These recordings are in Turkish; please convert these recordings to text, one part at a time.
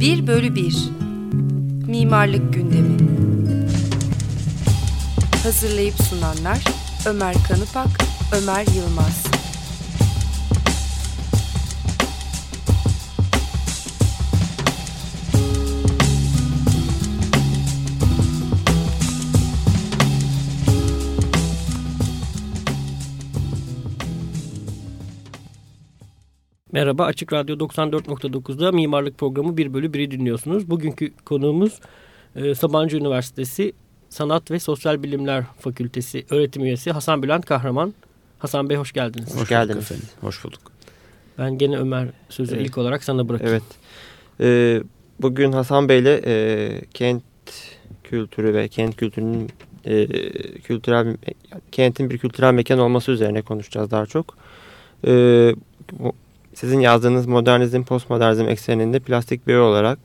1 bölü 1 Mimarlık Gündemi. Hazırlayıp sunanlar Ömer Kanıpak, Ömer Yılmaz Merhaba Açık Radyo 94.9'da Mimarlık Programı 1 bölü 1'i dinliyorsunuz. Bugünkü konuğumuz e, Sabancı Üniversitesi Sanat ve Sosyal Bilimler Fakültesi öğretim üyesi Hasan Bülent Kahraman. Hasan Bey hoş geldiniz. Hoş, geldiniz. Efendim. Hoş bulduk. Ben gene Ömer sözü evet. ilk olarak sana bırakayım. Evet. Ee, bugün Hasan Bey ile e, kent kültürü ve kent kültürünün e, kültürel kentin bir kültürel mekan olması üzerine konuşacağız daha çok. E, sizin yazdığınız modernizm, postmodernizm ekseninde plastik bir olarak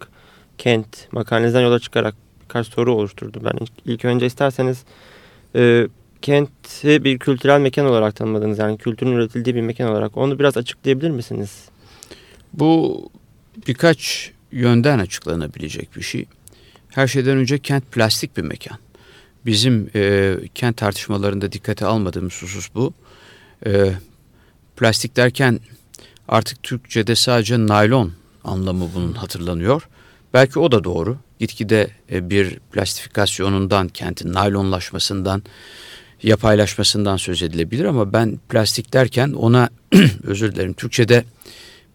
kent makalενizden yola çıkarak birkaç soru oluşturdu. Ben ilk, ilk önce isterseniz e, kenti bir kültürel mekan olarak tanımladınız. Yani kültürün üretildiği bir mekan olarak. Onu biraz açıklayabilir misiniz? Bu birkaç yönden açıklanabilecek bir şey. Her şeyden önce kent plastik bir mekan. Bizim e, kent tartışmalarında dikkate almadığımız husus bu. E, plastik derken Artık Türkçe'de sadece naylon anlamı bunun hatırlanıyor. Belki o da doğru. Gitgide e, bir plastifikasyonundan, kentin naylonlaşmasından, yapaylaşmasından söz edilebilir ama ben plastik derken ona özür dilerim Türkçe'de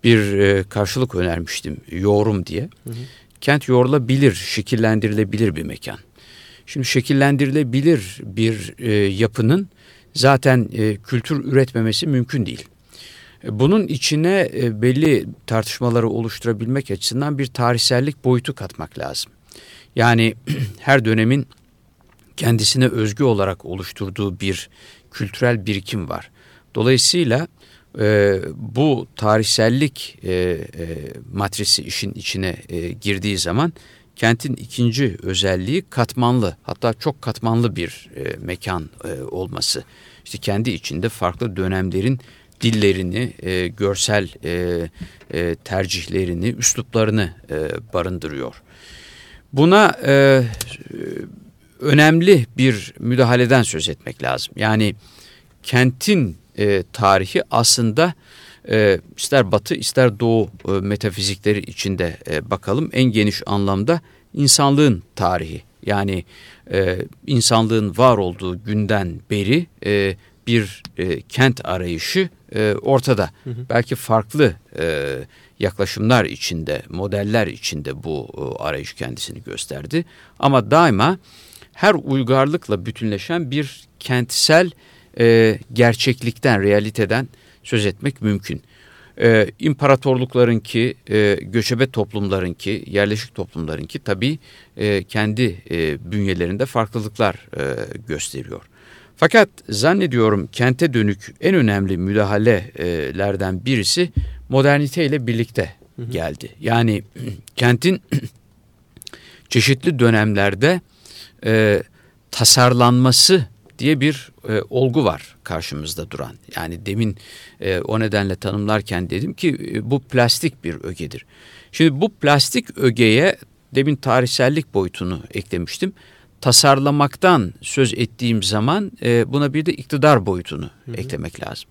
bir e, karşılık önermiştim yorum diye. Hı hı. Kent yorulabilir, şekillendirilebilir bir mekan. Şimdi şekillendirilebilir bir e, yapının zaten e, kültür üretmemesi mümkün değil. Bunun içine e, belli tartışmaları oluşturabilmek açısından bir tarihsellik boyutu katmak lazım. Yani her dönemin kendisine özgü olarak oluşturduğu bir kültürel birikim var. Dolayısıyla e, bu tarihsellik e, e, matrisi işin içine e, girdiği zaman kentin ikinci özelliği katmanlı hatta çok katmanlı bir e, mekan e, olması. İşte kendi içinde farklı dönemlerin dillerini, e, görsel e, e, tercihlerini, üsluplarını e, barındırıyor. Buna e, önemli bir müdahaleden söz etmek lazım. Yani kentin e, tarihi aslında e, ister batı ister doğu e, metafizikleri içinde e, bakalım en geniş anlamda insanlığın tarihi. Yani e, insanlığın var olduğu günden beri e, bir e, kent arayışı e, ortada. Hı hı. Belki farklı e, yaklaşımlar içinde, modeller içinde bu e, arayış kendisini gösterdi. Ama daima her uygarlıkla bütünleşen bir kentsel e, gerçeklikten, realiteden söz etmek mümkün. Ee, imparatorlukların ki, e, göçebe toplumların ki, yerleşik toplumların ki tabii e, kendi e, bünyelerinde farklılıklar e, gösteriyor. Fakat zannediyorum kente dönük en önemli müdahalelerden birisi modernite ile birlikte geldi. Yani kentin çeşitli dönemlerde e, tasarlanması diye bir e, olgu var karşımızda duran. Yani demin e, o nedenle tanımlarken dedim ki e, bu plastik bir ögedir. Şimdi bu plastik ögeye demin tarihsellik boyutunu eklemiştim tasarlamaktan söz ettiğim zaman e, buna bir de iktidar boyutunu hı hı. eklemek lazım.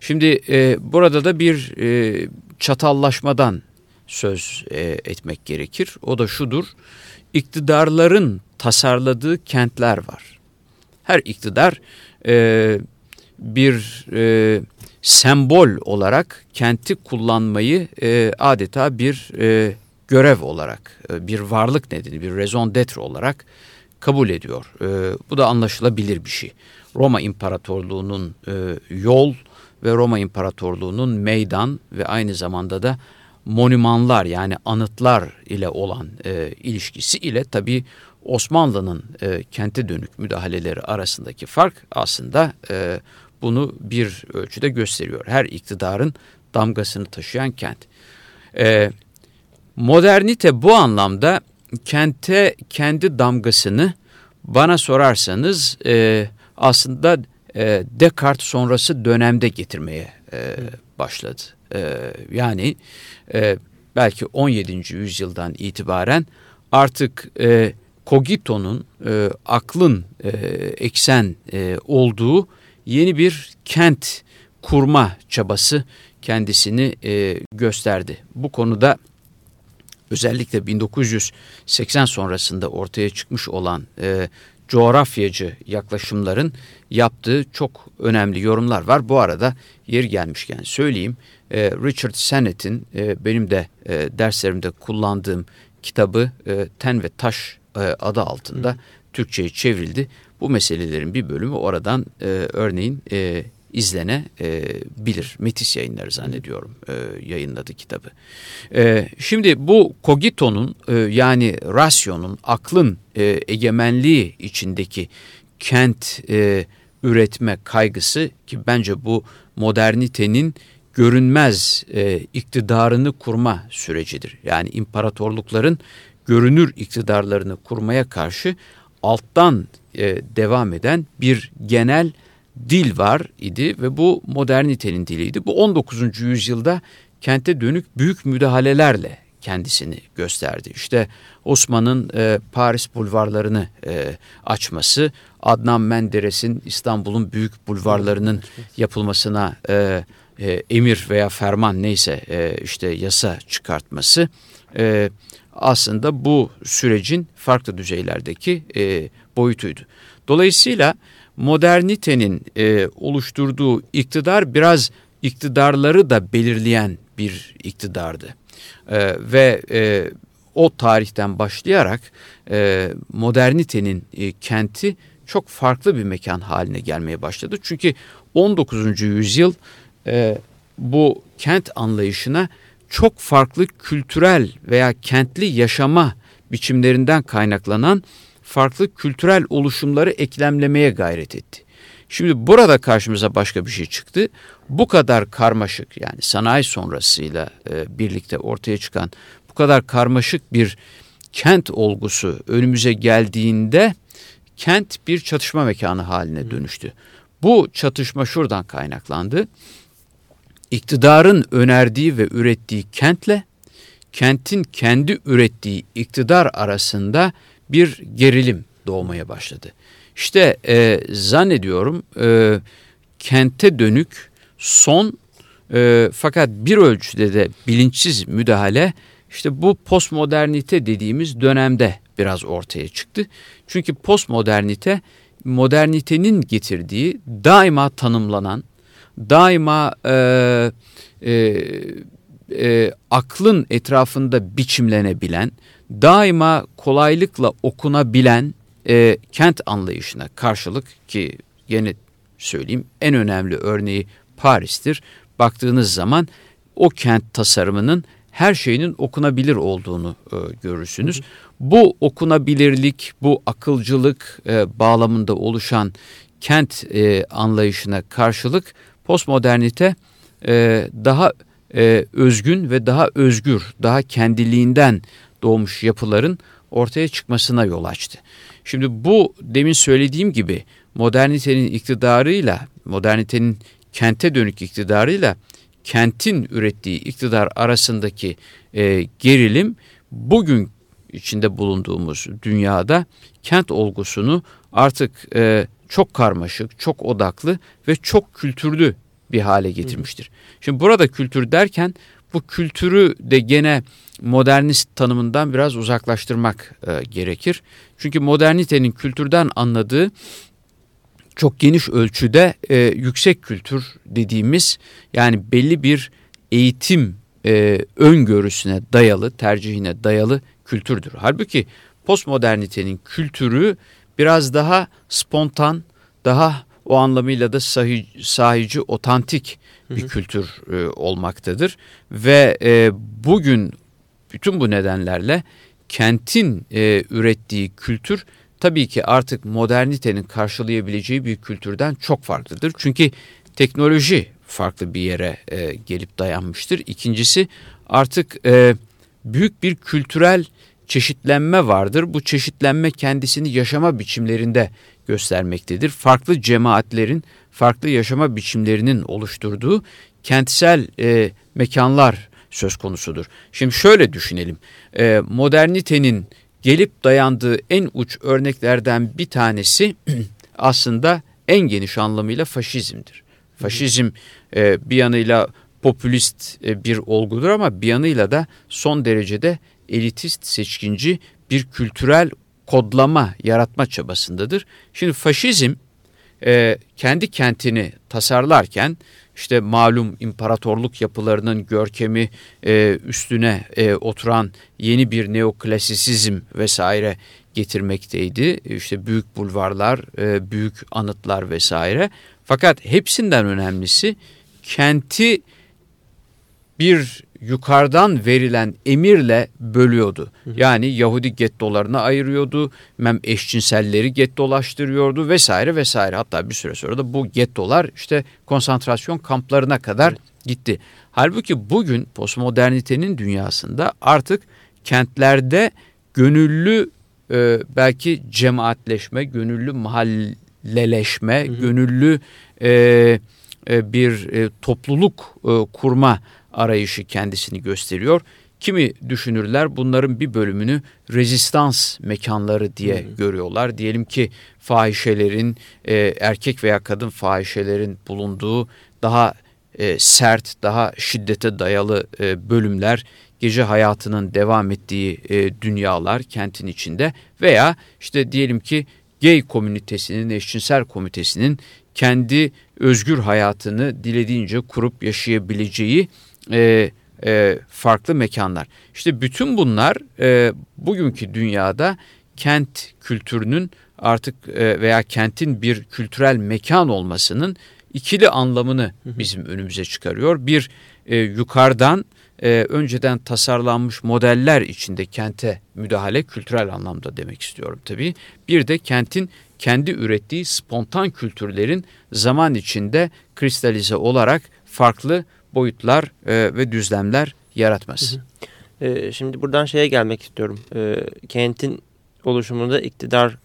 Şimdi e, burada da bir e, çatallaşmadan söz e, etmek gerekir. O da şudur, iktidarların tasarladığı kentler var. Her iktidar e, bir e, sembol olarak kenti kullanmayı e, adeta bir e, görev olarak, e, bir varlık nedeni, bir raison d'etre olarak kabul ediyor. E, bu da anlaşılabilir bir şey. Roma İmparatorluğu'nun e, yol ve Roma İmparatorluğu'nun meydan ve aynı zamanda da monümanlar yani anıtlar ile olan e, ilişkisi ile tabi Osmanlı'nın e, kente dönük müdahaleleri arasındaki fark aslında e, bunu bir ölçüde gösteriyor. Her iktidarın damgasını taşıyan kent. E, modernite bu anlamda kente kendi damgasını bana sorarsanız e, aslında e, Descartes sonrası dönemde getirmeye e, başladı. E, yani e, belki 17. yüzyıldan itibaren artık e, Kogito'nun e, aklın e, eksen e, olduğu yeni bir kent kurma çabası kendisini e, gösterdi. Bu konuda özellikle 1980 sonrasında ortaya çıkmış olan e, coğrafyacı yaklaşımların yaptığı çok önemli yorumlar var. Bu arada yeri gelmişken söyleyeyim e, Richard Sennett'in e, benim de e, derslerimde kullandığım kitabı e, Ten ve Taş e, adı altında Hı. Türkçe'ye çevrildi. Bu meselelerin bir bölümü oradan e, örneğin e, izlenebilir. Metis yayınları zannediyorum e, yayınladı kitabı. E, şimdi bu Kogito'nun e, yani rasyonun, aklın egemenliği içindeki kent üretme kaygısı ki bence bu modernitenin görünmez iktidarını kurma sürecidir. Yani imparatorlukların görünür iktidarlarını kurmaya karşı alttan devam eden bir genel dil var idi ve bu modernitenin diliydi. Bu 19. yüzyılda kente dönük büyük müdahalelerle kendisini gösterdi. İşte Osman'ın e, Paris bulvarlarını e, açması, Adnan Menderes'in İstanbul'un büyük bulvarlarının yapılmasına e, e, emir veya ferman neyse e, işte yasa çıkartması e, aslında bu sürecin farklı düzeylerdeki e, boyutuydu. Dolayısıyla modernitenin e, oluşturduğu iktidar biraz iktidarları da belirleyen bir iktidardı. E, ve e, o tarihten başlayarak e, modernitenin e, kenti çok farklı bir mekan haline gelmeye başladı. Çünkü 19. yüzyıl e, bu kent anlayışına çok farklı kültürel veya kentli yaşama biçimlerinden kaynaklanan farklı kültürel oluşumları eklemlemeye gayret etti. Şimdi burada karşımıza başka bir şey çıktı. Bu kadar karmaşık yani sanayi sonrasıyla e, birlikte ortaya çıkan bu kadar karmaşık bir kent olgusu önümüze geldiğinde kent bir çatışma mekanı haline dönüştü. Bu çatışma şuradan kaynaklandı. İktidarın önerdiği ve ürettiği kentle kentin kendi ürettiği iktidar arasında bir gerilim doğmaya başladı. İşte e, zannediyorum e, kente dönük son e, fakat bir ölçüde de bilinçsiz müdahale işte bu postmodernite dediğimiz dönemde biraz ortaya çıktı. Çünkü postmodernite modernitenin getirdiği daima tanımlanan, daima e, e, e, aklın etrafında biçimlenebilen, daima kolaylıkla okunabilen e, kent anlayışına karşılık ki yine söyleyeyim en önemli örneği Paris'tir. Baktığınız zaman o kent tasarımının her şeyinin okunabilir olduğunu e, görürsünüz. Hı hı. Bu okunabilirlik, bu akılcılık e, bağlamında oluşan kent e, anlayışına karşılık postmodernite e, daha e, özgün ve daha özgür, daha kendiliğinden doğmuş yapıların ortaya çıkmasına yol açtı. Şimdi bu demin söylediğim gibi modernitenin iktidarıyla, modernitenin kente dönük iktidarıyla kentin ürettiği iktidar arasındaki e, gerilim bugün içinde bulunduğumuz dünyada kent olgusunu artık e, çok karmaşık, çok odaklı ve çok kültürlü bir hale getirmiştir. Şimdi burada kültür derken bu kültürü de gene modernist tanımından biraz uzaklaştırmak e, gerekir. Çünkü modernitenin kültürden anladığı çok geniş ölçüde e, yüksek kültür dediğimiz yani belli bir eğitim e, öngörüsüne dayalı, tercihine dayalı kültürdür. Halbuki postmodernitenin kültürü biraz daha spontan, daha o anlamıyla da sahi, sahici, otantik bir hı hı. kültür e, olmaktadır. Ve e, bugün bütün bu nedenlerle kentin e, ürettiği kültür tabii ki artık modernitenin karşılayabileceği bir kültürden çok farklıdır. Çünkü teknoloji farklı bir yere e, gelip dayanmıştır. İkincisi artık e, büyük bir kültürel çeşitlenme vardır. Bu çeşitlenme kendisini yaşama biçimlerinde göstermektedir. Farklı cemaatlerin farklı yaşama biçimlerinin oluşturduğu kentsel e, mekanlar söz konusudur. Şimdi şöyle düşünelim. E, modernitenin gelip dayandığı en uç örneklerden bir tanesi aslında en geniş anlamıyla faşizmdir. Faşizm e, bir yanıyla popülist e, bir olgudur ama bir yanıyla da son derecede elitist, seçkinci bir kültürel kodlama, yaratma çabasındadır. Şimdi faşizm e, kendi kentini tasarlarken işte malum imparatorluk yapılarının görkemi e, üstüne e, oturan yeni bir neoklasisizm vesaire getirmekteydi. İşte büyük bulvarlar, e, büyük anıtlar vesaire. Fakat hepsinden önemlisi kenti bir yukarıdan verilen emirle bölüyordu. Yani Yahudi gettolarına ayırıyordu, mem eşcinselleri gettolaştırıyordu vesaire vesaire. Hatta bir süre sonra da bu gettolar işte konsantrasyon kamplarına kadar gitti. Halbuki bugün postmodernitenin dünyasında artık kentlerde gönüllü e, belki cemaatleşme, gönüllü mahalleleşme, hı hı. gönüllü e, e, bir e, topluluk e, kurma arayışı kendisini gösteriyor. Kimi düşünürler bunların bir bölümünü rezistans mekanları diye hmm. görüyorlar. Diyelim ki fahişelerin e, erkek veya kadın fahişelerin bulunduğu daha e, sert, daha şiddete dayalı e, bölümler, gece hayatının devam ettiği e, dünyalar kentin içinde veya işte diyelim ki gay komünitesinin, eşcinsel komitesinin kendi özgür hayatını dilediğince kurup yaşayabileceği e, e, farklı mekanlar. İşte bütün bunlar e, bugünkü dünyada kent kültürünün artık e, veya kentin bir kültürel mekan olmasının ikili anlamını bizim önümüze çıkarıyor. Bir e, yukarıdan e, önceden tasarlanmış modeller içinde kente müdahale kültürel anlamda demek istiyorum tabii. Bir de kentin kendi ürettiği spontan kültürlerin zaman içinde kristalize olarak farklı boyutlar e, ve düzlemler yaratmaz. E, şimdi buradan şeye gelmek istiyorum. E, kentin oluşumunda iktidar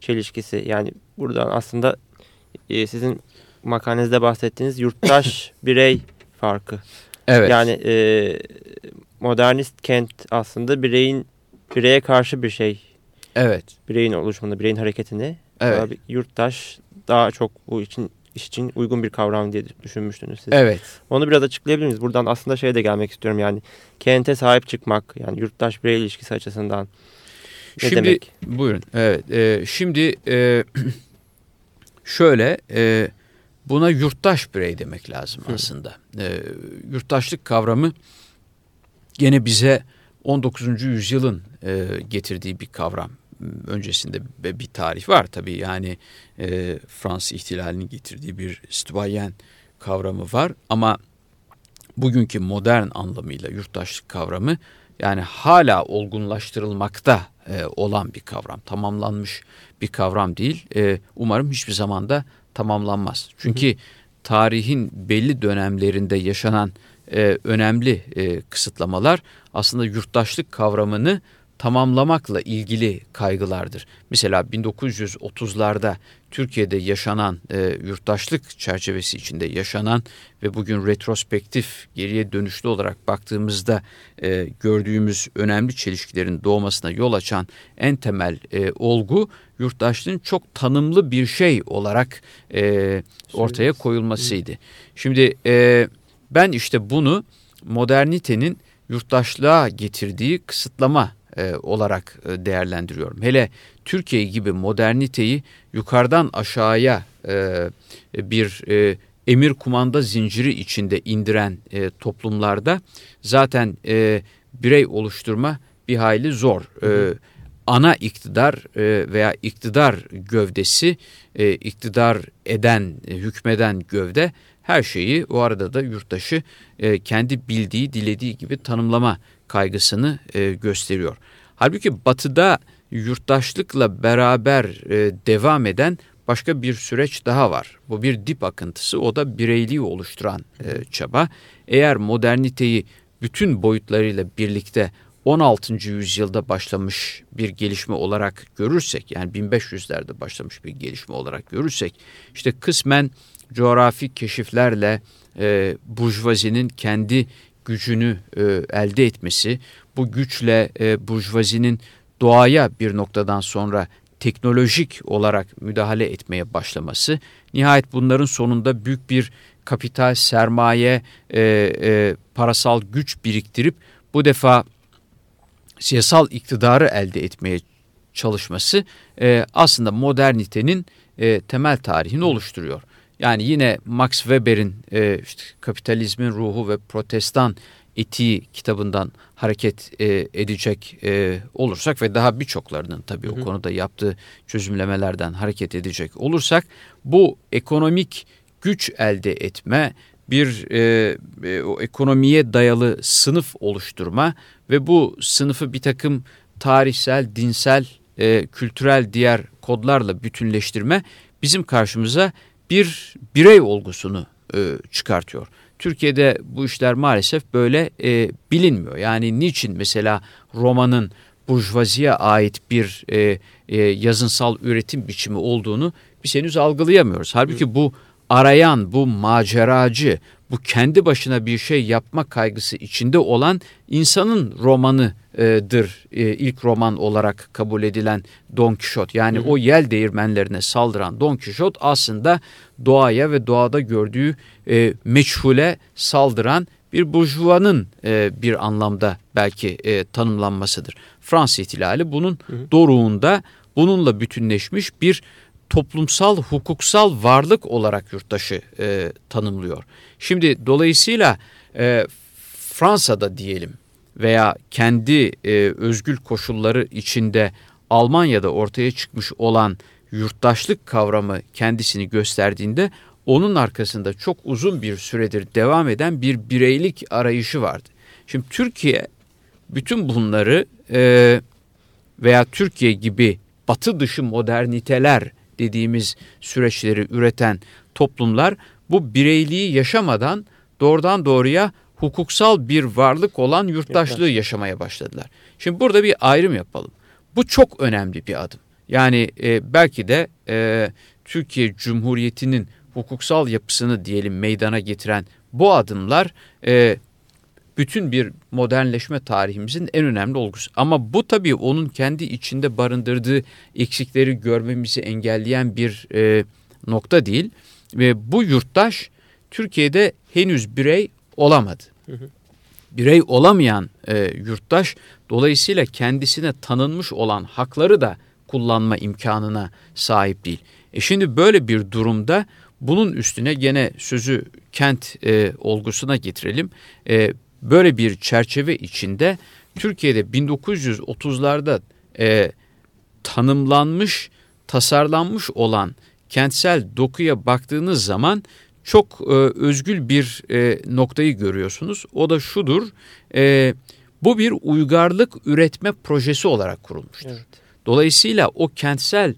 çelişkisi yani buradan aslında e, sizin makalenizde bahsettiğiniz yurttaş birey farkı. Evet. Yani e, modernist kent aslında bireyin bireye karşı bir şey. Evet. Bireyin oluşumunda, bireyin hareketini. Evet. Yurttaş daha çok bu için iş için uygun bir kavram diye düşünmüştünüz siz. Evet. Onu biraz açıklayabilir miyiz? Buradan aslında şeye de gelmek istiyorum yani kente sahip çıkmak yani yurttaş birey ilişkisi açısından ne şimdi, demek? Buyurun. Evet. E, şimdi e, şöyle e, buna yurttaş birey demek lazım aslında. E, yurttaşlık kavramı gene bize 19. yüzyılın e, getirdiği bir kavram öncesinde bir tarih var. Tabii yani e, Fransız ihtilalinin getirdiği bir stübayen kavramı var. Ama bugünkü modern anlamıyla yurttaşlık kavramı yani hala olgunlaştırılmakta e, olan bir kavram. Tamamlanmış bir kavram değil. E, umarım hiçbir zaman da tamamlanmaz. Çünkü tarihin belli dönemlerinde yaşanan e, önemli e, kısıtlamalar aslında yurttaşlık kavramını tamamlamakla ilgili kaygılardır. Mesela 1930'larda Türkiye'de yaşanan e, yurttaşlık çerçevesi içinde yaşanan ve bugün retrospektif geriye dönüşlü olarak baktığımızda e, gördüğümüz önemli çelişkilerin doğmasına yol açan en temel e, olgu yurttaşlığın çok tanımlı bir şey olarak e, ortaya koyulmasıydı. Şimdi e, ben işte bunu modernitenin yurttaşlığa getirdiği kısıtlama e, olarak e, değerlendiriyorum. Hele Türkiye gibi moderniteyi yukarıdan aşağıya e, bir e, emir kumanda zinciri içinde indiren e, toplumlarda zaten e, birey oluşturma bir hayli zor. E, ana iktidar e, veya iktidar gövdesi, e, iktidar eden, e, hükmeden gövde her şeyi o arada da yurttaşı e, kendi bildiği, dilediği gibi tanımlama kaygısını e, gösteriyor. Halbuki batıda yurttaşlıkla beraber e, devam eden başka bir süreç daha var. Bu bir dip akıntısı o da bireyliği oluşturan e, çaba. Eğer moderniteyi bütün boyutlarıyla birlikte 16. yüzyılda başlamış bir gelişme olarak görürsek yani 1500'lerde başlamış bir gelişme olarak görürsek işte kısmen coğrafi keşiflerle e, burjuvazinin kendi gücünü e, elde etmesi, bu güçle e, burjuvazinin doğaya bir noktadan sonra teknolojik olarak müdahale etmeye başlaması, nihayet bunların sonunda büyük bir kapital, sermaye, e, e, parasal güç biriktirip bu defa siyasal iktidarı elde etmeye çalışması e, aslında modernitenin e, temel tarihini oluşturuyor. Yani yine Max Weber'in e, işte, Kapitalizmin Ruhu ve Protestan Etiği kitabından hareket e, edecek e, olursak ve daha birçoklarının tabii hı hı. o konuda yaptığı çözümlemelerden hareket edecek olursak bu ekonomik güç elde etme, bir e, e, o ekonomiye dayalı sınıf oluşturma ve bu sınıfı bir takım tarihsel, dinsel, e, kültürel diğer kodlarla bütünleştirme bizim karşımıza bir birey olgusunu e, çıkartıyor. Türkiye'de bu işler maalesef böyle e, bilinmiyor. Yani niçin mesela romanın burjuvaziye ait bir e, e, yazınsal üretim biçimi olduğunu biz henüz algılayamıyoruz. Halbuki bu arayan, bu maceracı, bu kendi başına bir şey yapma kaygısı içinde olan insanın romanıdır. E, ilk roman olarak kabul edilen Don Quixote. Yani hı hı. o yel değirmenlerine saldıran Don Quixote aslında doğaya ve doğada gördüğü e, meçhule saldıran bir burjuvanın e, bir anlamda belki e, tanımlanmasıdır. Fransız ihtilali bunun hı hı. doruğunda bununla bütünleşmiş bir toplumsal hukuksal varlık olarak yurttaşı e, tanımlıyor. Şimdi dolayısıyla e, Fransa'da diyelim veya kendi e, özgül koşulları içinde Almanya'da ortaya çıkmış olan yurttaşlık kavramı kendisini gösterdiğinde onun arkasında çok uzun bir süredir devam eden bir bireylik arayışı vardı. Şimdi Türkiye bütün bunları e, veya Türkiye gibi batı dışı moderniteler dediğimiz süreçleri üreten toplumlar bu bireyliği yaşamadan doğrudan doğruya hukuksal bir varlık olan yurttaşlığı yaşamaya başladılar. Şimdi burada bir ayrım yapalım. Bu çok önemli bir adım. Yani e, belki de e, Türkiye Cumhuriyeti'nin hukuksal yapısını diyelim meydana getiren bu adımlar e, bütün bir modernleşme tarihimizin en önemli olgusu. Ama bu tabii onun kendi içinde barındırdığı eksikleri görmemizi engelleyen bir e, nokta değil. Ve bu yurttaş Türkiye'de henüz birey olamadı. Birey olamayan e, yurttaş dolayısıyla kendisine tanınmış olan hakları da kullanma imkanına sahip değil. E şimdi böyle bir durumda bunun üstüne gene sözü kent e, olgusuna getirelim. E, böyle bir çerçeve içinde Türkiye'de 1930'larda e, tanımlanmış, tasarlanmış olan kentsel dokuya baktığınız zaman çok e, özgül bir e, noktayı görüyorsunuz. O da şudur, e, bu bir uygarlık üretme projesi olarak kurulmuştur. Evet. Dolayısıyla o kentsel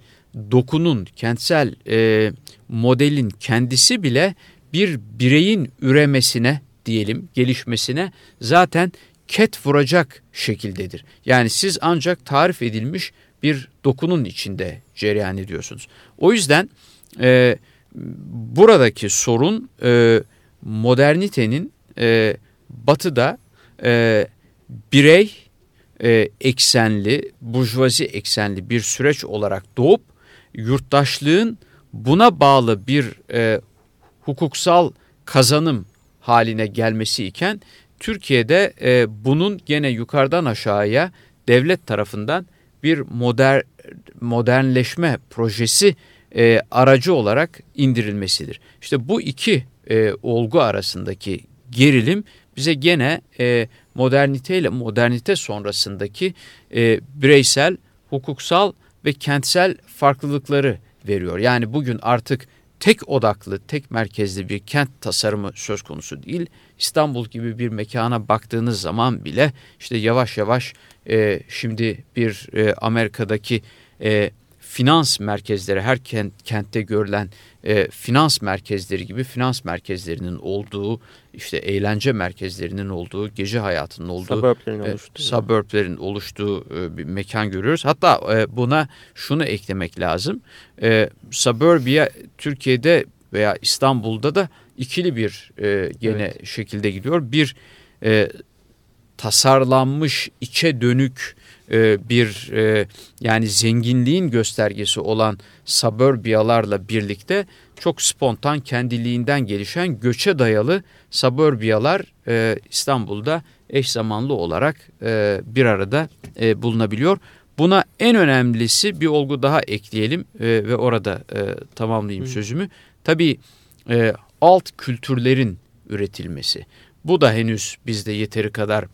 dokunun, kentsel e, modelin kendisi bile bir bireyin üremesine diyelim gelişmesine zaten ket vuracak şekildedir. Yani siz ancak tarif edilmiş bir dokunun içinde cereyan ediyorsunuz. O yüzden e, buradaki sorun e, modernitenin e, batıda e, birey e, eksenli, burjuvazi eksenli bir süreç olarak doğup yurttaşlığın buna bağlı bir e, hukuksal kazanım haline gelmesi iken Türkiye'de e, bunun gene yukarıdan aşağıya devlet tarafından bir moder, modernleşme projesi e, aracı olarak indirilmesidir. İşte bu iki e, olgu arasındaki gerilim bize gene e, modernite ile modernite sonrasındaki e, bireysel, hukuksal ve kentsel farklılıkları veriyor. Yani bugün artık tek odaklı, tek merkezli bir kent tasarımı söz konusu değil. İstanbul gibi bir mekana baktığınız zaman bile işte yavaş yavaş e, şimdi bir e, Amerika'daki e, finans merkezleri her kent, kentte görülen e, finans merkezleri gibi finans merkezlerinin olduğu işte eğlence merkezlerinin olduğu gece hayatının olduğu suburblerin e, oluştuğu, suburblerin oluştuğu e, bir mekan görüyoruz. Hatta e, buna şunu eklemek lazım. E, suburbia Türkiye'de veya İstanbul'da da ikili bir e, gene evet. şekilde gidiyor. Bir e, tasarlanmış içe dönük e, bir e, yani zenginliğin göstergesi olan suburbiyalarla birlikte çok spontan kendiliğinden gelişen göçe dayalı suburbiyalar e, İstanbul'da eş zamanlı olarak e, bir arada e, bulunabiliyor. Buna en önemlisi bir olgu daha ekleyelim e, ve orada e, tamamlayayım Hı. sözümü. Tabii e, alt kültürlerin üretilmesi. Bu da henüz bizde yeteri kadar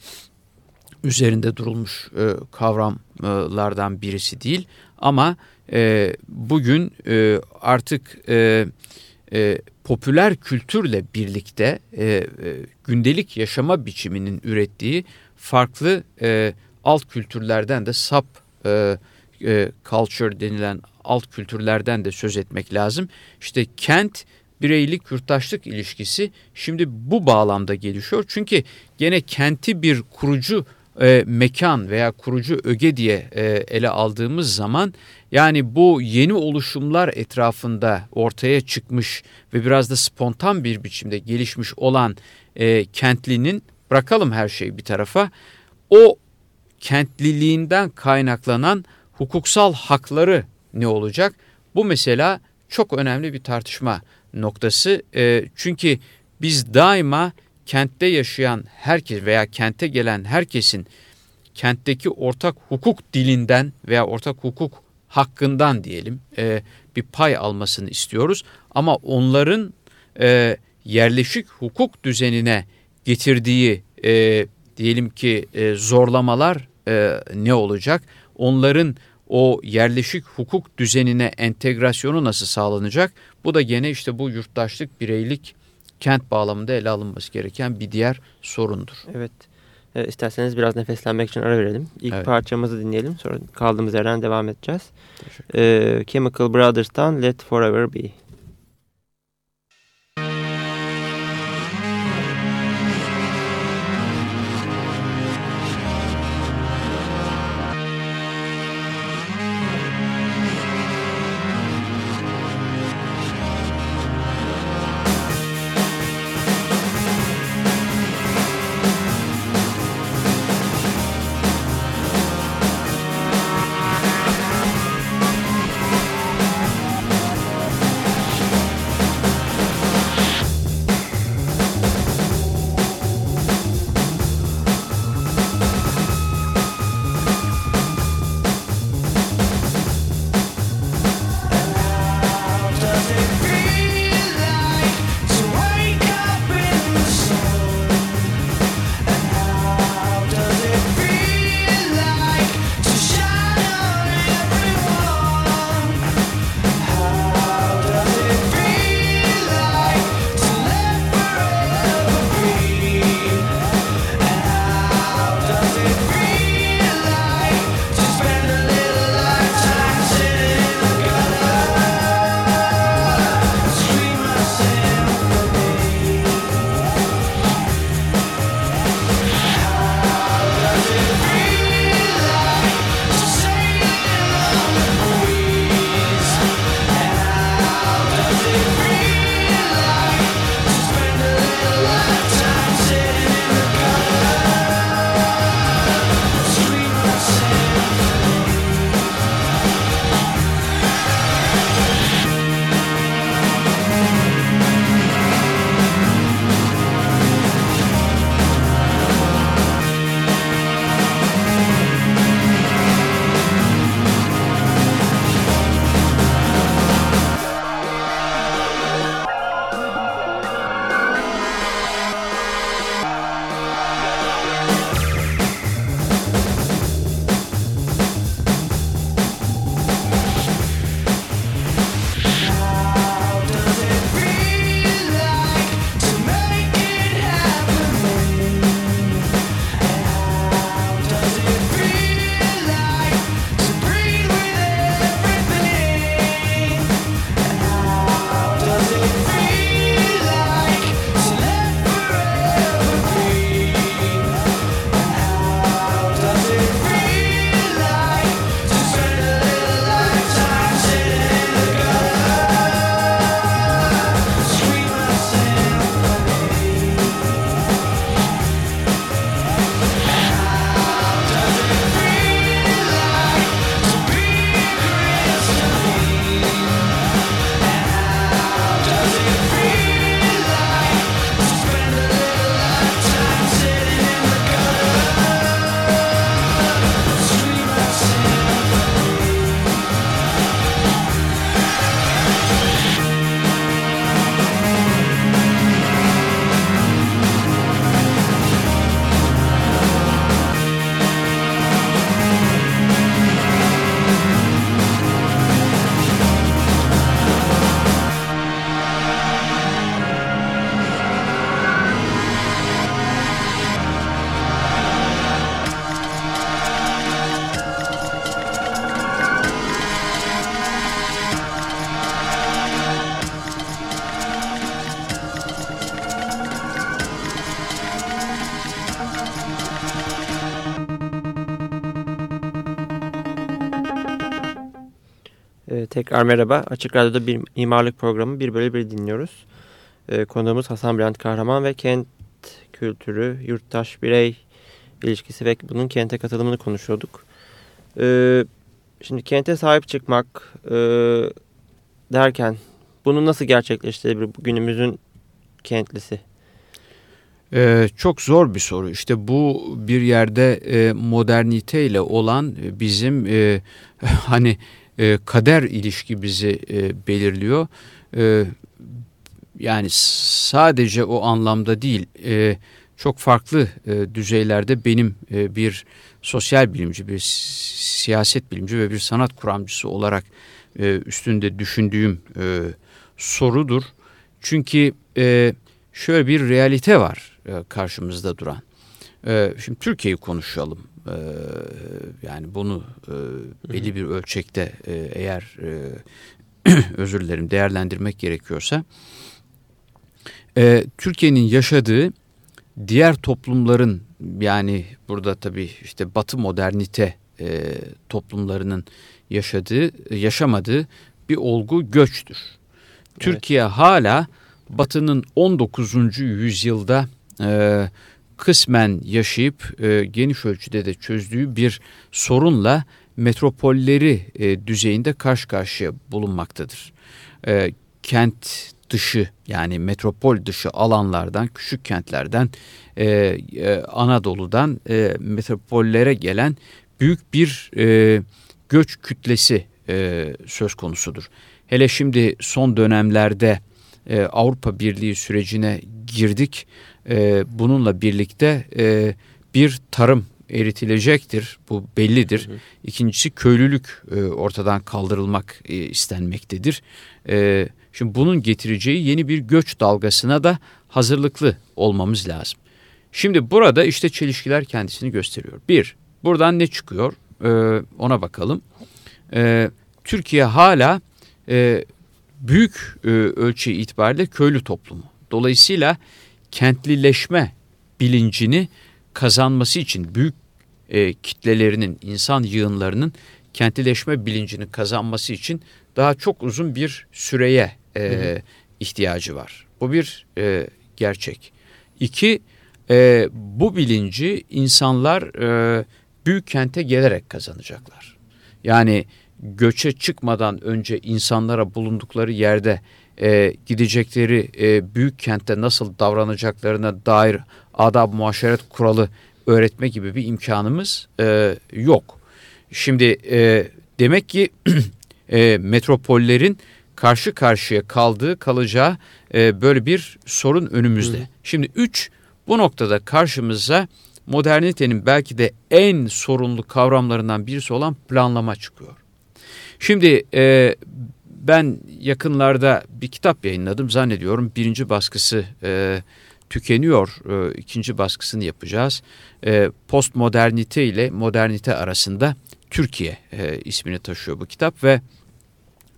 üzerinde durulmuş e, kavramlardan birisi değil. Ama e, bugün e, artık e, e, popüler kültürle birlikte e, e, gündelik yaşama biçiminin ürettiği farklı e, alt kültürlerden de sub e, e, culture denilen alt kültürlerden de söz etmek lazım. İşte kent bireylik yurttaşlık ilişkisi şimdi bu bağlamda gelişiyor. Çünkü gene kenti bir kurucu e, mekan veya kurucu öge diye e, ele aldığımız zaman yani bu yeni oluşumlar etrafında ortaya çıkmış ve biraz da spontan bir biçimde gelişmiş olan e, kentlinin bırakalım her şeyi bir tarafa o kentliliğinden kaynaklanan hukuksal hakları ne olacak? Bu mesela çok önemli bir tartışma noktası. E, çünkü biz daima kentte yaşayan herkes veya kente gelen herkesin kentteki ortak hukuk dilinden veya ortak hukuk hakkından diyelim e, bir pay almasını istiyoruz. Ama onların e, yerleşik hukuk düzenine getirdiği e, diyelim ki e, zorlamalar e, ne olacak? Onların o yerleşik hukuk düzenine entegrasyonu nasıl sağlanacak? Bu da gene işte bu yurttaşlık, bireylik, kent bağlamında ele alınması gereken bir diğer sorundur. Evet. E, isterseniz biraz nefeslenmek için ara verelim. İlk evet. parçamızı dinleyelim. Sonra kaldığımız yerden devam edeceğiz. E, Chemical Brothers'tan Let Forever Be. Tekrar merhaba. Açık Radyo'da bir mimarlık programı bir bölü bir dinliyoruz. Ee, konuğumuz Hasan Bülent Kahraman ve kent kültürü, yurttaş, birey ilişkisi ve bunun kente katılımını konuşuyorduk. Ee, şimdi kente sahip çıkmak e, derken bunu nasıl gerçekleştirebilir günümüzün kentlisi? Ee, çok zor bir soru. İşte bu bir yerde e, moderniteyle olan bizim e, hani e, kader ilişki bizi e, belirliyor. E, yani sadece o anlamda değil, e, çok farklı e, düzeylerde benim e, bir sosyal bilimci, bir siyaset bilimci ve bir sanat kuramcısı olarak e, üstünde düşündüğüm e, sorudur. Çünkü e, şöyle bir realite var e, karşımızda duran. E, şimdi Türkiye'yi konuşalım. E, yani bunu e, belli bir ölçekte e, eğer e, özür dilerim değerlendirmek gerekiyorsa e, Türkiye'nin yaşadığı diğer toplumların yani burada tabii işte Batı modernite e, toplumlarının yaşadığı yaşamadığı bir olgu göçtür. Evet. Türkiye hala Batı'nın 19. yüzyılda e, kısmen yaşayıp e, geniş ölçüde de çözdüğü bir sorunla metropolleri e, düzeyinde karşı karşıya bulunmaktadır. E, kent dışı yani metropol dışı alanlardan, küçük kentlerden, e, e, Anadolu'dan e, metropollere gelen büyük bir e, göç kütlesi e, söz konusudur. Hele şimdi son dönemlerde e, Avrupa Birliği sürecine girdik. E, bununla birlikte e, bir tarım eritilecektir. Bu bellidir. Hı hı. İkincisi köylülük e, ortadan kaldırılmak e, istenmektedir. E, şimdi bunun getireceği yeni bir göç dalgasına da hazırlıklı olmamız lazım. Şimdi burada işte çelişkiler kendisini gösteriyor. Bir, buradan ne çıkıyor e, ona bakalım. E, Türkiye hala e, büyük e, ölçü itibariyle köylü toplumu. Dolayısıyla kentlileşme bilincini kazanması için büyük e, kitlelerinin, insan yığınlarının kentlileşme bilincini kazanması için daha çok uzun bir süreye e, ihtiyacı var. Bu bir e, gerçek. İki, e, bu bilinci insanlar e, büyük kente gelerek kazanacaklar. Yani göçe çıkmadan önce insanlara bulundukları yerde e, gidecekleri e, büyük kentte nasıl davranacaklarına dair adab muaşeret kuralı öğretme gibi bir imkanımız e, yok. Şimdi e, demek ki e, metropollerin karşı karşıya kaldığı kalacağı e, böyle bir sorun önümüzde. Hı. Şimdi üç bu noktada karşımıza modernitenin belki de en sorunlu kavramlarından birisi olan planlama çıkıyor. Şimdi e, ben yakınlarda bir kitap yayınladım zannediyorum birinci baskısı e, tükeniyor e, ikinci baskısını yapacağız. E, postmodernite ile modernite arasında Türkiye e, ismini taşıyor bu kitap ve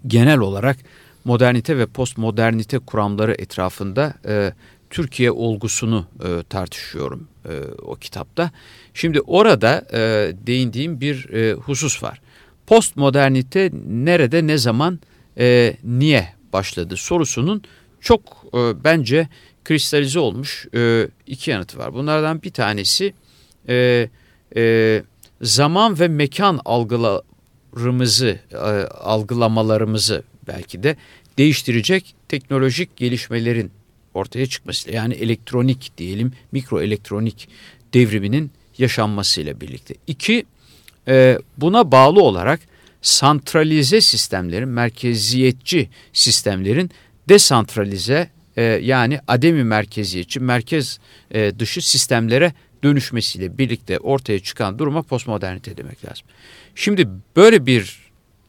genel olarak modernite ve postmodernite kuramları etrafında e, Türkiye olgusunu e, tartışıyorum e, o kitapta. Şimdi orada e, değindiğim bir e, husus var. Postmodernite nerede, ne zaman, e, niye başladı sorusunun çok e, bence kristalize olmuş e, iki yanıtı var. Bunlardan bir tanesi e, e, zaman ve mekan algılarımızı, e, algılamalarımızı belki de değiştirecek teknolojik gelişmelerin ortaya çıkmasıyla yani elektronik diyelim mikro elektronik devriminin yaşanmasıyla birlikte. İki, e, buna bağlı olarak santralize sistemlerin, merkeziyetçi sistemlerin desantralize e, yani ademi merkeziyetçi, merkez e, dışı sistemlere dönüşmesiyle birlikte ortaya çıkan duruma postmodernite demek lazım. Şimdi böyle bir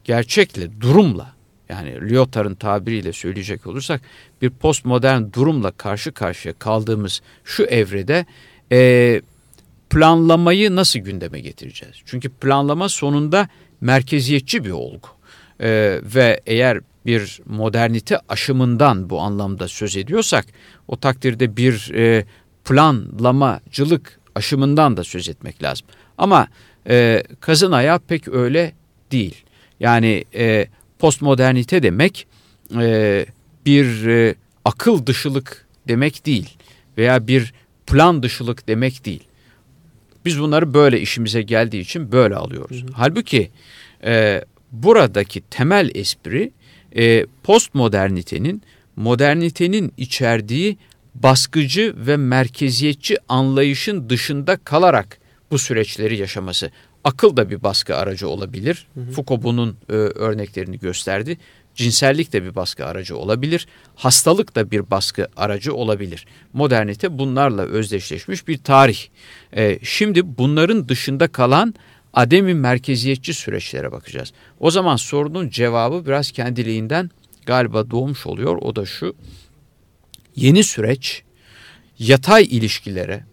gerçekle, durumla yani Lyotard'ın tabiriyle söyleyecek olursak bir postmodern durumla karşı karşıya kaldığımız şu evrede e, planlamayı nasıl gündeme getireceğiz? Çünkü planlama sonunda merkeziyetçi bir olgu e, ve eğer bir modernite aşımından bu anlamda söz ediyorsak o takdirde bir e, planlamacılık aşımından da söz etmek lazım. Ama e, kazın ayağı pek öyle değil. Yani e, postmodernite demek e, bir e, akıl dışılık demek değil veya bir plan dışılık demek değil. Biz bunları böyle işimize geldiği için böyle alıyoruz. Hı hı. Halbuki e, buradaki temel espri e, postmodernitenin modernitenin içerdiği baskıcı ve merkeziyetçi anlayışın dışında kalarak bu süreçleri yaşaması. Akıl da bir baskı aracı olabilir. Hı hı. Foucault bunun e, örneklerini gösterdi. Cinsellik de bir baskı aracı olabilir. Hastalık da bir baskı aracı olabilir. Modernite bunlarla özdeşleşmiş bir tarih. E, şimdi bunların dışında kalan ademi merkeziyetçi süreçlere bakacağız. O zaman sorunun cevabı biraz kendiliğinden galiba doğmuş oluyor. O da şu. Yeni süreç yatay ilişkilere,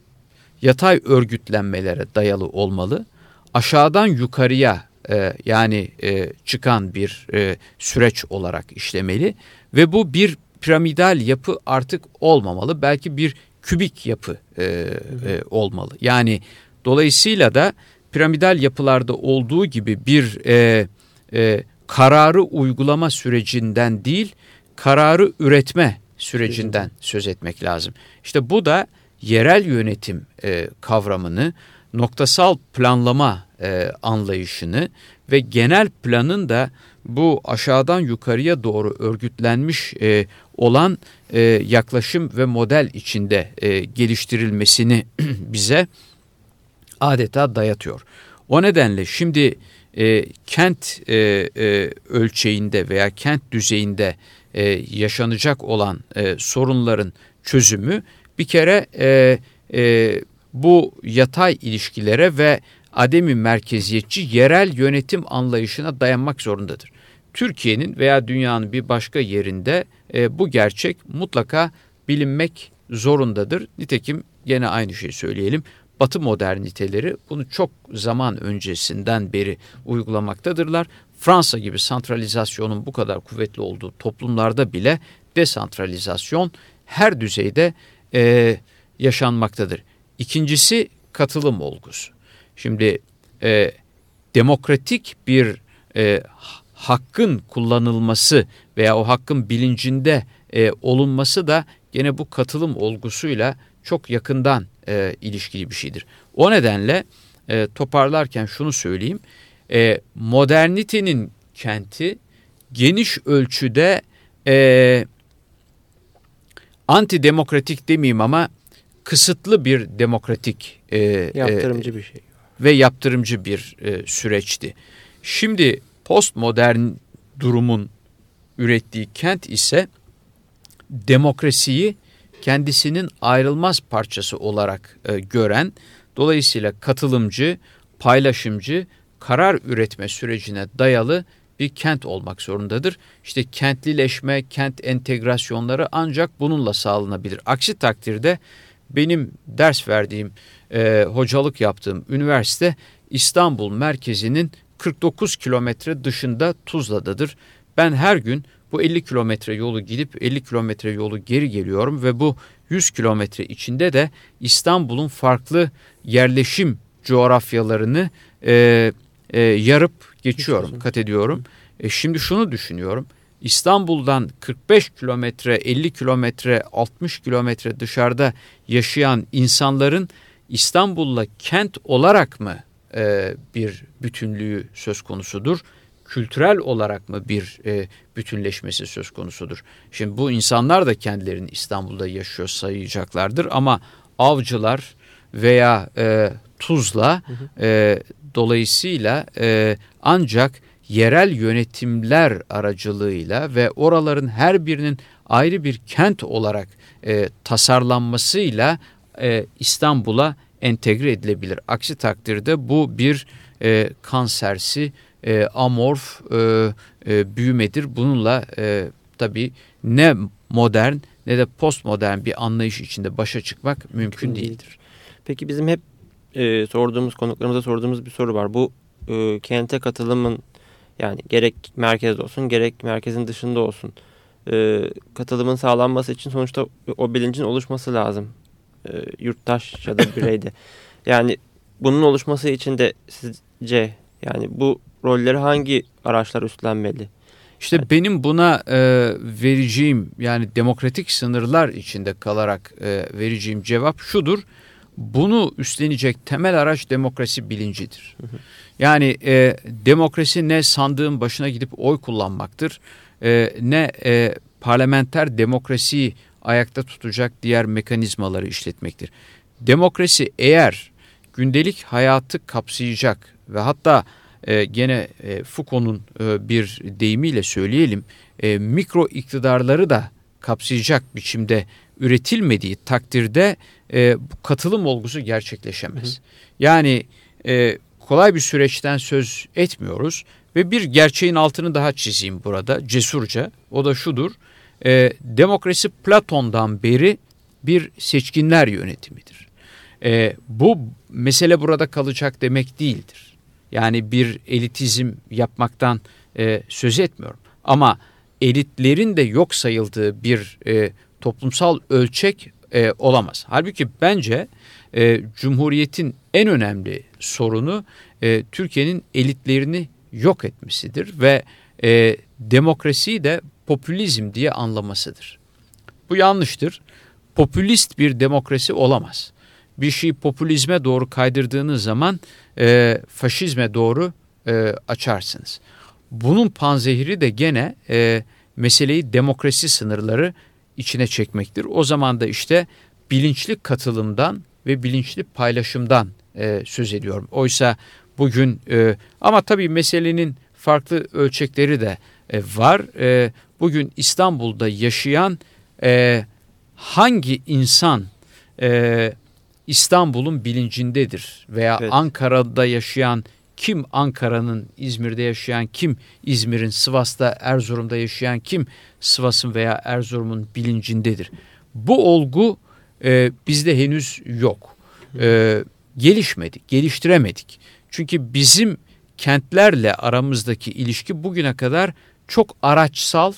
yatay örgütlenmelere dayalı olmalı. Aşağıdan yukarıya e, yani e, çıkan bir e, süreç olarak işlemeli ve bu bir piramidal yapı artık olmamalı. Belki bir kübik yapı e, e, olmalı. Yani dolayısıyla da piramidal yapılarda olduğu gibi bir e, e, kararı uygulama sürecinden değil, kararı üretme sürecinden söz etmek lazım. İşte bu da yerel yönetim e, kavramını, noktasal planlama e, anlayışını ve genel planın da bu aşağıdan yukarıya doğru örgütlenmiş e, olan e, yaklaşım ve model içinde e, geliştirilmesini bize adeta dayatıyor. O nedenle şimdi e, kent e, e, ölçeğinde veya kent düzeyinde e, yaşanacak olan e, sorunların çözümü bir kere e, e, bu yatay ilişkilere ve ademi merkeziyetçi yerel yönetim anlayışına dayanmak zorundadır. Türkiye'nin veya dünyanın bir başka yerinde e, bu gerçek mutlaka bilinmek zorundadır. Nitekim yine aynı şeyi söyleyelim. Batı moderniteleri bunu çok zaman öncesinden beri uygulamaktadırlar. Fransa gibi santralizasyonun bu kadar kuvvetli olduğu toplumlarda bile desantralizasyon her düzeyde e, yaşanmaktadır. İkincisi katılım olgusu. Şimdi e, demokratik bir e, hakkın kullanılması veya o hakkın bilincinde e, olunması da gene bu katılım olgusuyla çok yakından e, ilişkili bir şeydir. O nedenle e, toparlarken şunu söyleyeyim. E, modernitenin kenti geniş ölçüde e, antidemokratik demeyeyim ama kısıtlı bir demokratik e, yaptırımcı e, bir şey ve yaptırımcı bir e, süreçti. Şimdi postmodern durumun ürettiği kent ise demokrasiyi kendisinin ayrılmaz parçası olarak e, gören, dolayısıyla katılımcı, paylaşımcı, karar üretme sürecine dayalı bir kent olmak zorundadır. İşte kentlileşme, kent entegrasyonları ancak bununla sağlanabilir. Aksi takdirde benim ders verdiğim, e, hocalık yaptığım üniversite İstanbul merkezinin 49 kilometre dışında Tuzla'dadır. Ben her gün bu 50 kilometre yolu gidip 50 kilometre yolu geri geliyorum ve bu 100 kilometre içinde de İstanbul'un farklı yerleşim coğrafyalarını e, e, yarıp geçiyorum, kat ediyorum. E, şimdi şunu düşünüyorum. İstanbul'dan 45 kilometre, 50 kilometre, 60 kilometre dışarıda yaşayan insanların İstanbul'la kent olarak mı e, bir bütünlüğü söz konusudur? Kültürel olarak mı bir e, bütünleşmesi söz konusudur? Şimdi bu insanlar da kendilerini İstanbul'da yaşıyor sayacaklardır ama avcılar veya e, Tuzla e, dolayısıyla e, ancak yerel yönetimler aracılığıyla ve oraların her birinin ayrı bir kent olarak e, tasarlanmasıyla e, İstanbul'a entegre edilebilir. Aksi takdirde bu bir e, kansersi, e, amorf e, e, büyümedir. Bununla e, tabii ne modern ne de postmodern bir anlayış içinde başa çıkmak mümkün değildir. Peki bizim hep e, sorduğumuz konuklarımıza sorduğumuz bir soru var. Bu e, kente katılımın yani gerek merkezde olsun gerek merkezin dışında olsun e, katılımın sağlanması için sonuçta o bilincin oluşması lazım. E, yurttaş ya da bireyde. yani bunun oluşması için de sizce yani bu rolleri hangi araçlar üstlenmeli? İşte evet. benim buna e, vereceğim yani demokratik sınırlar içinde kalarak e, vereceğim cevap şudur. Bunu üstlenecek temel araç demokrasi bilincidir. Yani e, demokrasi ne sandığın başına gidip oy kullanmaktır e, ne e, parlamenter demokrasiyi ayakta tutacak diğer mekanizmaları işletmektir. Demokrasi eğer gündelik hayatı kapsayacak ve hatta e, gene e, Foucault'un e, bir deyimiyle söyleyelim e, mikro iktidarları da kapsayacak biçimde üretilmediği takdirde e, katılım olgusu gerçekleşemez. Hı hı. Yani e, kolay bir süreçten söz etmiyoruz ve bir gerçeğin altını daha çizeyim burada cesurca o da şudur e, demokrasi Platon'dan beri bir seçkinler yönetimidir. E, bu mesele burada kalacak demek değildir. Yani bir elitizm yapmaktan e, söz etmiyorum. Ama elitlerin de yok sayıldığı bir e, toplumsal ölçek e, olamaz. Halbuki bence e, Cumhuriyet'in en önemli sorunu e, Türkiye'nin elitlerini yok etmesidir ve e, demokrasiyi de popülizm diye anlamasıdır. Bu yanlıştır. Popülist bir demokrasi olamaz. Bir şeyi popülizme doğru kaydırdığınız zaman e, faşizme doğru e, açarsınız. Bunun panzehiri de gene e, meseleyi demokrasi sınırları içine çekmektir. O zaman da işte bilinçli katılımdan ve bilinçli paylaşımdan e, söz ediyorum. Oysa bugün e, ama tabii meselenin farklı ölçekleri de e, var. E, bugün İstanbul'da yaşayan e, hangi insan e, İstanbul'un bilincindedir veya evet. Ankara'da yaşayan kim Ankara'nın, İzmir'de yaşayan kim İzmir'in, Sivas'ta, Erzurum'da yaşayan kim Sivas'ın veya Erzurum'un bilincindedir. Bu olgu e, bizde henüz yok. E, gelişmedik, geliştiremedik. Çünkü bizim kentlerle aramızdaki ilişki bugüne kadar çok araçsal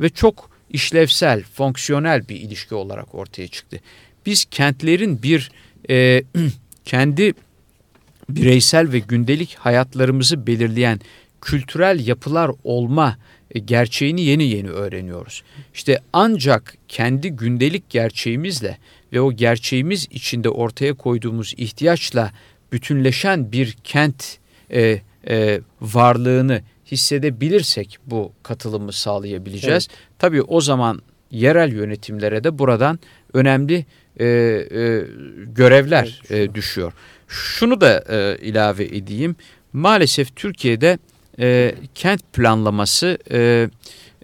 ve çok işlevsel, fonksiyonel bir ilişki olarak ortaya çıktı. Biz kentlerin bir e, kendi bireysel ve gündelik hayatlarımızı belirleyen kültürel yapılar olma e, gerçeğini yeni yeni öğreniyoruz. İşte ancak kendi gündelik gerçeğimizle ve o gerçeğimiz içinde ortaya koyduğumuz ihtiyaçla bütünleşen bir kent e, e, varlığını hissedebilirsek bu katılımı sağlayabileceğiz. Evet. Tabii o zaman yerel yönetimlere de buradan önemli e, e, görevler evet, e, düşüyor. Şunu da e, ilave edeyim. Maalesef Türkiye'de e, kent planlaması e,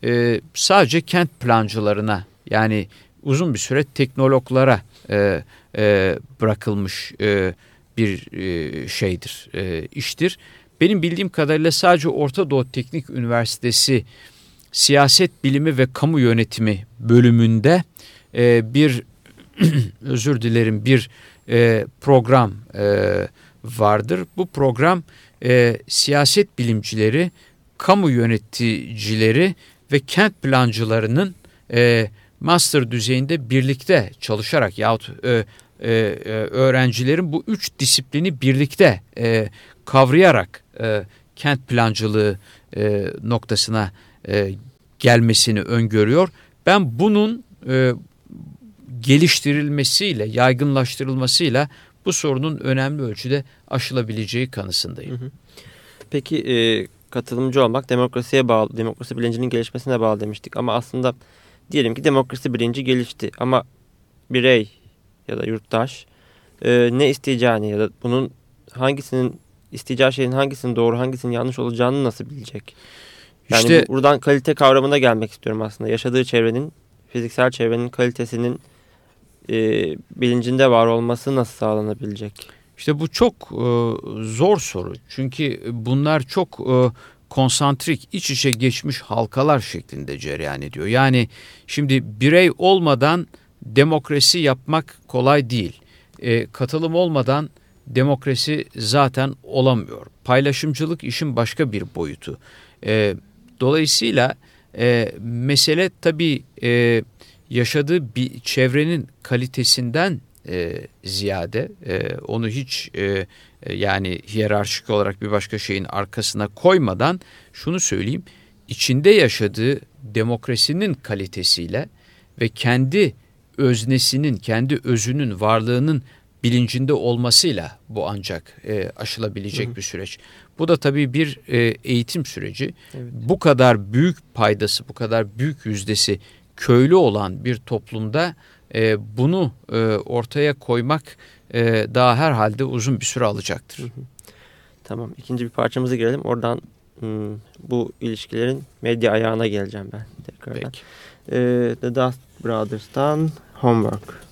e, sadece kent plancılarına yani uzun bir süre teknologlara e, e, bırakılmış e, bir e, şeydir, e, iştir. Benim bildiğim kadarıyla sadece Orta Doğu Teknik Üniversitesi Siyaset Bilimi ve Kamu Yönetimi bölümünde e, bir özür dilerim bir e, program e, vardır. Bu program e, siyaset bilimcileri, kamu yöneticileri ve kent plancılarının e, master düzeyinde birlikte çalışarak yahut e, e, e, öğrencilerin bu üç disiplini birlikte e, kavrayarak e, kent plancılığı e, noktasına e, gelmesini öngörüyor. Ben bunun e, geliştirilmesiyle, yaygınlaştırılmasıyla bu sorunun önemli ölçüde aşılabileceği kanısındayım. Hı hı. Peki e, katılımcı olmak demokrasiye bağlı, demokrasi bilincinin gelişmesine bağlı demiştik. Ama aslında diyelim ki demokrasi bilinci gelişti ama birey ya da yurttaş e, ne isteyeceğini ya da bunun hangisinin isteyeceği şeyin hangisinin doğru hangisinin yanlış olacağını nasıl bilecek? Yani işte, buradan kalite kavramına gelmek istiyorum aslında. Yaşadığı çevrenin, fiziksel çevrenin kalitesinin e, bilincinde var olması nasıl sağlanabilecek? İşte bu çok e, zor soru. Çünkü bunlar çok e, konsantrik, iç içe geçmiş halkalar şeklinde cereyan ediyor. Yani şimdi birey olmadan demokrasi yapmak kolay değil. E, katılım olmadan demokrasi zaten olamıyor. Paylaşımcılık işin başka bir boyutu. E, dolayısıyla e, mesele tabii e, yaşadığı bir çevrenin kalitesinden e, ziyade e, onu hiç e, e, yani hiyerarşik olarak bir başka şeyin arkasına koymadan şunu söyleyeyim. içinde yaşadığı demokrasinin kalitesiyle ve kendi öznesinin, kendi özünün, varlığının bilincinde olmasıyla bu ancak e, aşılabilecek hı hı. bir süreç. Bu da tabii bir e, eğitim süreci. Evet. Bu kadar büyük paydası, bu kadar büyük yüzdesi köylü olan bir toplumda e, bunu e, ortaya koymak e, daha herhalde uzun bir süre alacaktır. Hı hı. Tamam ikinci bir parçamıza girelim. Oradan hmm, bu ilişkilerin medya ayağına geleceğim ben tekrardan. Peki. E, The Dust Brothers'tan Homework.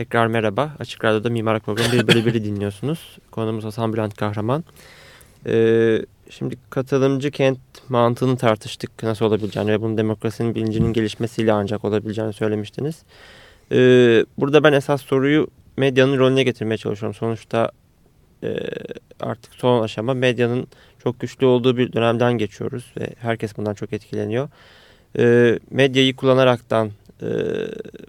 Tekrar merhaba. Açık Radyo'da Mimarlık Programı 1 bölü 1'i dinliyorsunuz. Konumuz Hasan Bülent Kahraman. Ee, şimdi katılımcı kent mantığını tartıştık nasıl olabileceğini ve bunun demokrasinin bilincinin gelişmesiyle ancak olabileceğini söylemiştiniz. Ee, burada ben esas soruyu medyanın rolüne getirmeye çalışıyorum. Sonuçta e, artık son aşama medyanın çok güçlü olduğu bir dönemden geçiyoruz ve herkes bundan çok etkileniyor. E, medyayı kullanaraktan e,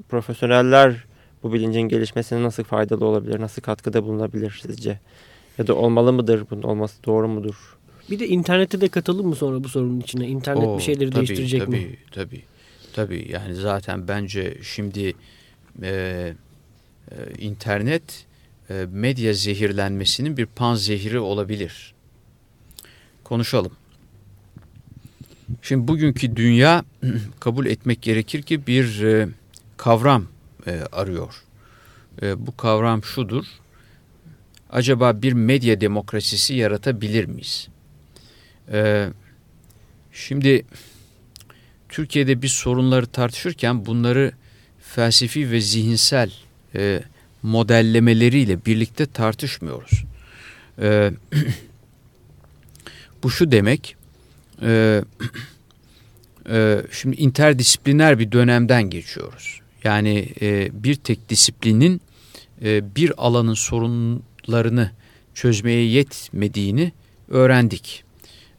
profesyoneller bu bilincin gelişmesine nasıl faydalı olabilir, nasıl katkıda bulunabilir sizce? Ya da olmalı mıdır, bunun olması doğru mudur? Bir de internete de katalım mı sonra bu sorunun içine? İnternet Oo, bir şeyleri tabii, değiştirecek tabii, mi? Tabii, tabii. Yani zaten bence şimdi e, e, internet e, medya zehirlenmesinin bir pan zehri olabilir. Konuşalım. Şimdi bugünkü dünya kabul etmek gerekir ki bir e, kavram e, arıyor. E, bu kavram şudur. Acaba bir medya demokrasisi yaratabilir miyiz? E, şimdi Türkiye'de biz sorunları tartışırken bunları felsefi ve zihinsel e, modellemeleriyle birlikte tartışmıyoruz. E, bu şu demek, e, e, şimdi interdisipliner bir dönemden geçiyoruz. Yani e, bir tek disiplinin e, bir alanın sorunlarını çözmeye yetmediğini öğrendik.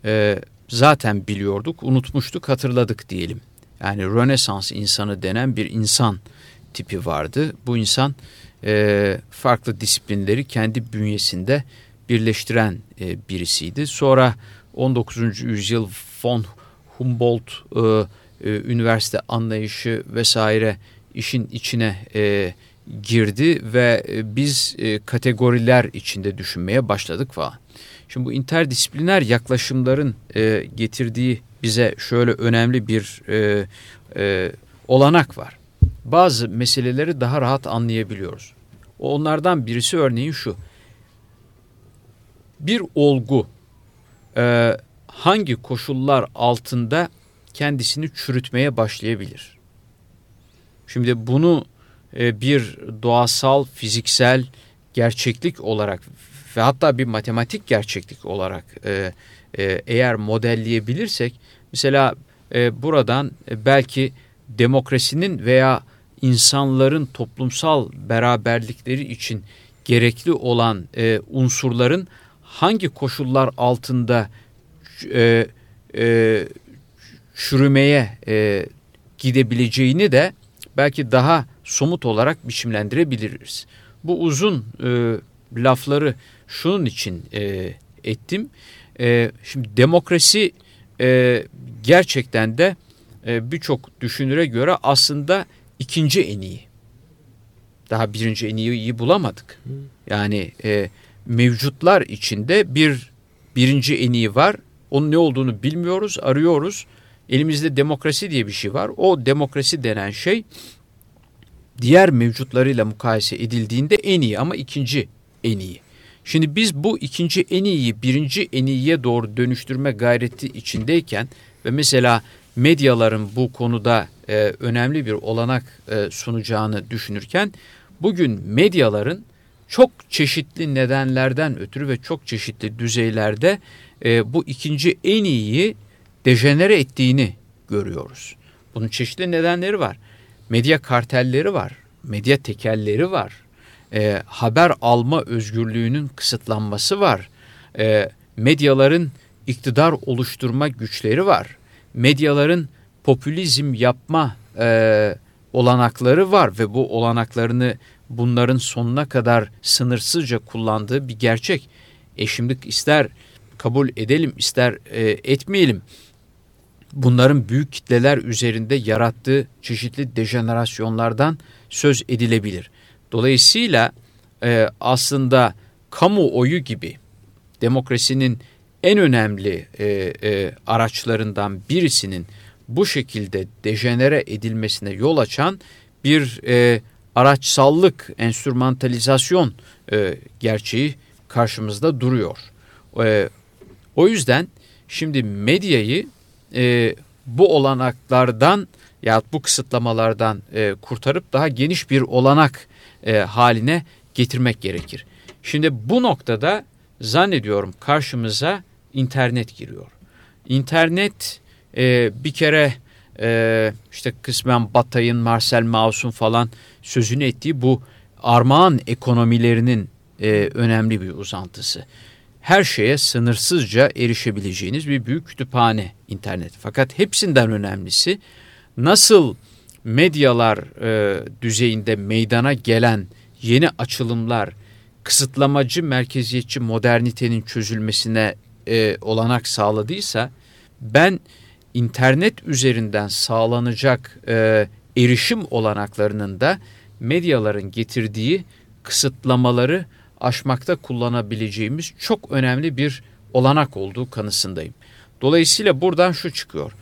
E, zaten biliyorduk, unutmuştuk, hatırladık diyelim. Yani Rönesans insanı denen bir insan tipi vardı. Bu insan e, farklı disiplinleri kendi bünyesinde birleştiren e, birisiydi. Sonra 19. yüzyıl von Humboldt e, e, üniversite anlayışı vesaire işin içine e, girdi ve e, biz e, kategoriler içinde düşünmeye başladık falan. Şimdi bu interdisipliner yaklaşımların e, getirdiği bize şöyle önemli bir e, e, olanak var. Bazı meseleleri daha rahat anlayabiliyoruz. Onlardan birisi örneğin şu. Bir olgu e, hangi koşullar altında kendisini çürütmeye başlayabilir? Şimdi bunu e, bir doğasal, fiziksel gerçeklik olarak ve hatta bir matematik gerçeklik olarak e, e, eğer modelleyebilirsek mesela buradan belki demokrasinin veya insanların toplumsal beraberlikleri için gerekli olan unsurların hangi koşullar altında e, çürümeye gidebileceğini de belki daha somut olarak biçimlendirebiliriz. Bu uzun e, lafları şunun için e, ettim. E, şimdi demokrasi e, gerçekten de e, birçok düşünüre göre aslında ikinci en iyi. Daha birinci en iyi bulamadık. Yani e, mevcutlar içinde bir birinci en iyi var. Onun ne olduğunu bilmiyoruz, arıyoruz. Elimizde demokrasi diye bir şey var. O demokrasi denen şey diğer mevcutlarıyla mukayese edildiğinde en iyi ama ikinci en iyi. Şimdi biz bu ikinci en iyiyi birinci en iyiye doğru dönüştürme gayreti içindeyken ve mesela medyaların bu konuda e, önemli bir olanak e, sunacağını düşünürken bugün medyaların çok çeşitli nedenlerden ötürü ve çok çeşitli düzeylerde e, bu ikinci en iyiyi dejenere ettiğini görüyoruz. Bunun çeşitli nedenleri var. Medya kartelleri var, medya tekelleri var, e, haber alma özgürlüğünün kısıtlanması var, e, medyaların iktidar oluşturma güçleri var, medyaların popülizm yapma e, olanakları var ve bu olanaklarını bunların sonuna kadar sınırsızca kullandığı bir gerçek. E şimdi ister kabul edelim ister e, etmeyelim bunların büyük kitleler üzerinde yarattığı çeşitli dejenerasyonlardan söz edilebilir. Dolayısıyla e, aslında kamuoyu gibi demokrasinin en önemli e, e, araçlarından birisinin bu şekilde dejenere edilmesine yol açan bir e, araçsallık, enstrümantalizasyon e, gerçeği karşımızda duruyor. E, o yüzden şimdi medyayı e, bu olanaklardan ya bu kısıtlamalardan e, kurtarıp daha geniş bir olanak e, haline getirmek gerekir. Şimdi bu noktada zannediyorum karşımıza internet giriyor. İnternet e, bir kere e, işte kısmen Batay'ın, Marcel Mauss'un falan sözünü ettiği bu armağan ekonomilerinin e, önemli bir uzantısı. Her şeye sınırsızca erişebileceğiniz bir büyük kütüphane internet. Fakat hepsinden önemlisi nasıl medyalar e, düzeyinde meydana gelen yeni açılımlar kısıtlamacı merkeziyetçi modernitenin çözülmesine e, olanak sağladıysa ben internet üzerinden sağlanacak e, erişim olanaklarının da medyaların getirdiği kısıtlamaları aşmakta kullanabileceğimiz çok önemli bir olanak olduğu kanısındayım. Dolayısıyla buradan şu çıkıyor.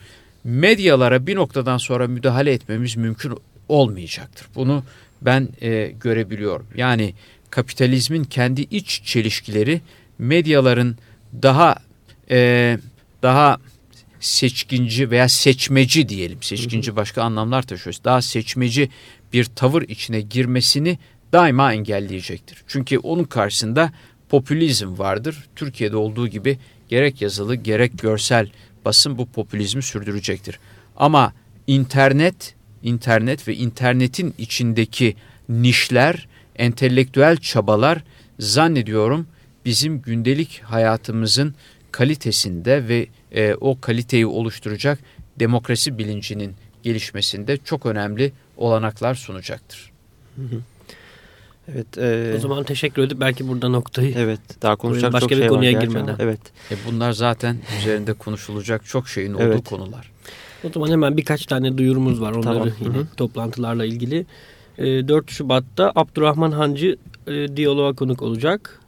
Medyalara bir noktadan sonra müdahale etmemiz mümkün olmayacaktır. Bunu ben e, görebiliyorum. Yani kapitalizmin kendi iç çelişkileri medyaların daha e, daha seçkinci veya seçmeci diyelim. Seçkinci başka anlamlar taşıyor. Daha seçmeci bir tavır içine girmesini daima engelleyecektir. Çünkü onun karşısında popülizm vardır. Türkiye'de olduğu gibi gerek yazılı gerek görsel basın bu popülizmi sürdürecektir. Ama internet, internet ve internetin içindeki nişler, entelektüel çabalar zannediyorum bizim gündelik hayatımızın kalitesinde ve e, o kaliteyi oluşturacak demokrasi bilincinin gelişmesinde çok önemli olanaklar sunacaktır. Evet. E, o zaman teşekkür edip belki burada noktayı. Evet. Daha konuşacak başka çok bir şey konuya var. girmeden. Evet. E bunlar zaten üzerinde konuşulacak çok şeyin olduğu evet. konular. O zaman hemen birkaç tane duyurumuz var onları Tamam. yine Hı -hı. toplantılarla ilgili. E, 4 Şubat'ta Abdurrahman Hancı e, diyaloğa konuk olacak.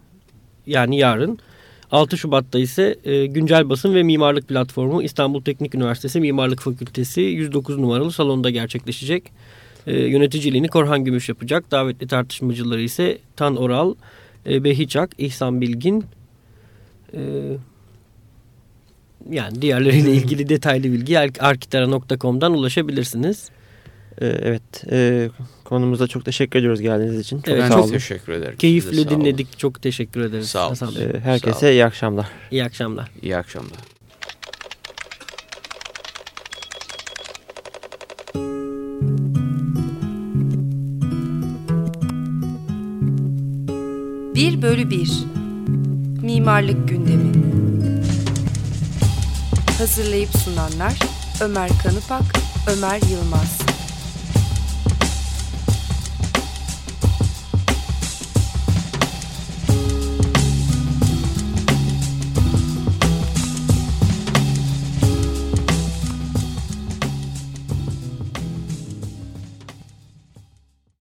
Yani yarın. 6 Şubat'ta ise e, Güncel Basın ve Mimarlık Platformu İstanbul Teknik Üniversitesi Mimarlık Fakültesi 109 numaralı salonda gerçekleşecek. E, yöneticiliğini Korhan Gümüş yapacak. Davetli tartışmacıları ise Tan Oral, e, Behiçak, İhsan Bilgin. E, yani diğerleriyle ilgili detaylı bilgi arkitara.com'dan ulaşabilirsiniz. E, evet. E, konumuza çok teşekkür ediyoruz geldiğiniz için. Çok evet, sağ çok olun. teşekkür ederim. Keyifle dinledik. Olun. Çok teşekkür ederiz. Sağ olun. E, herkese sağ olun. iyi akşamlar. İyi akşamlar. İyi akşamlar. Bir bölü bir. Mimarlık gündemi. Hazırlayıp sunanlar Ömer Kanıpak, Ömer Yılmaz.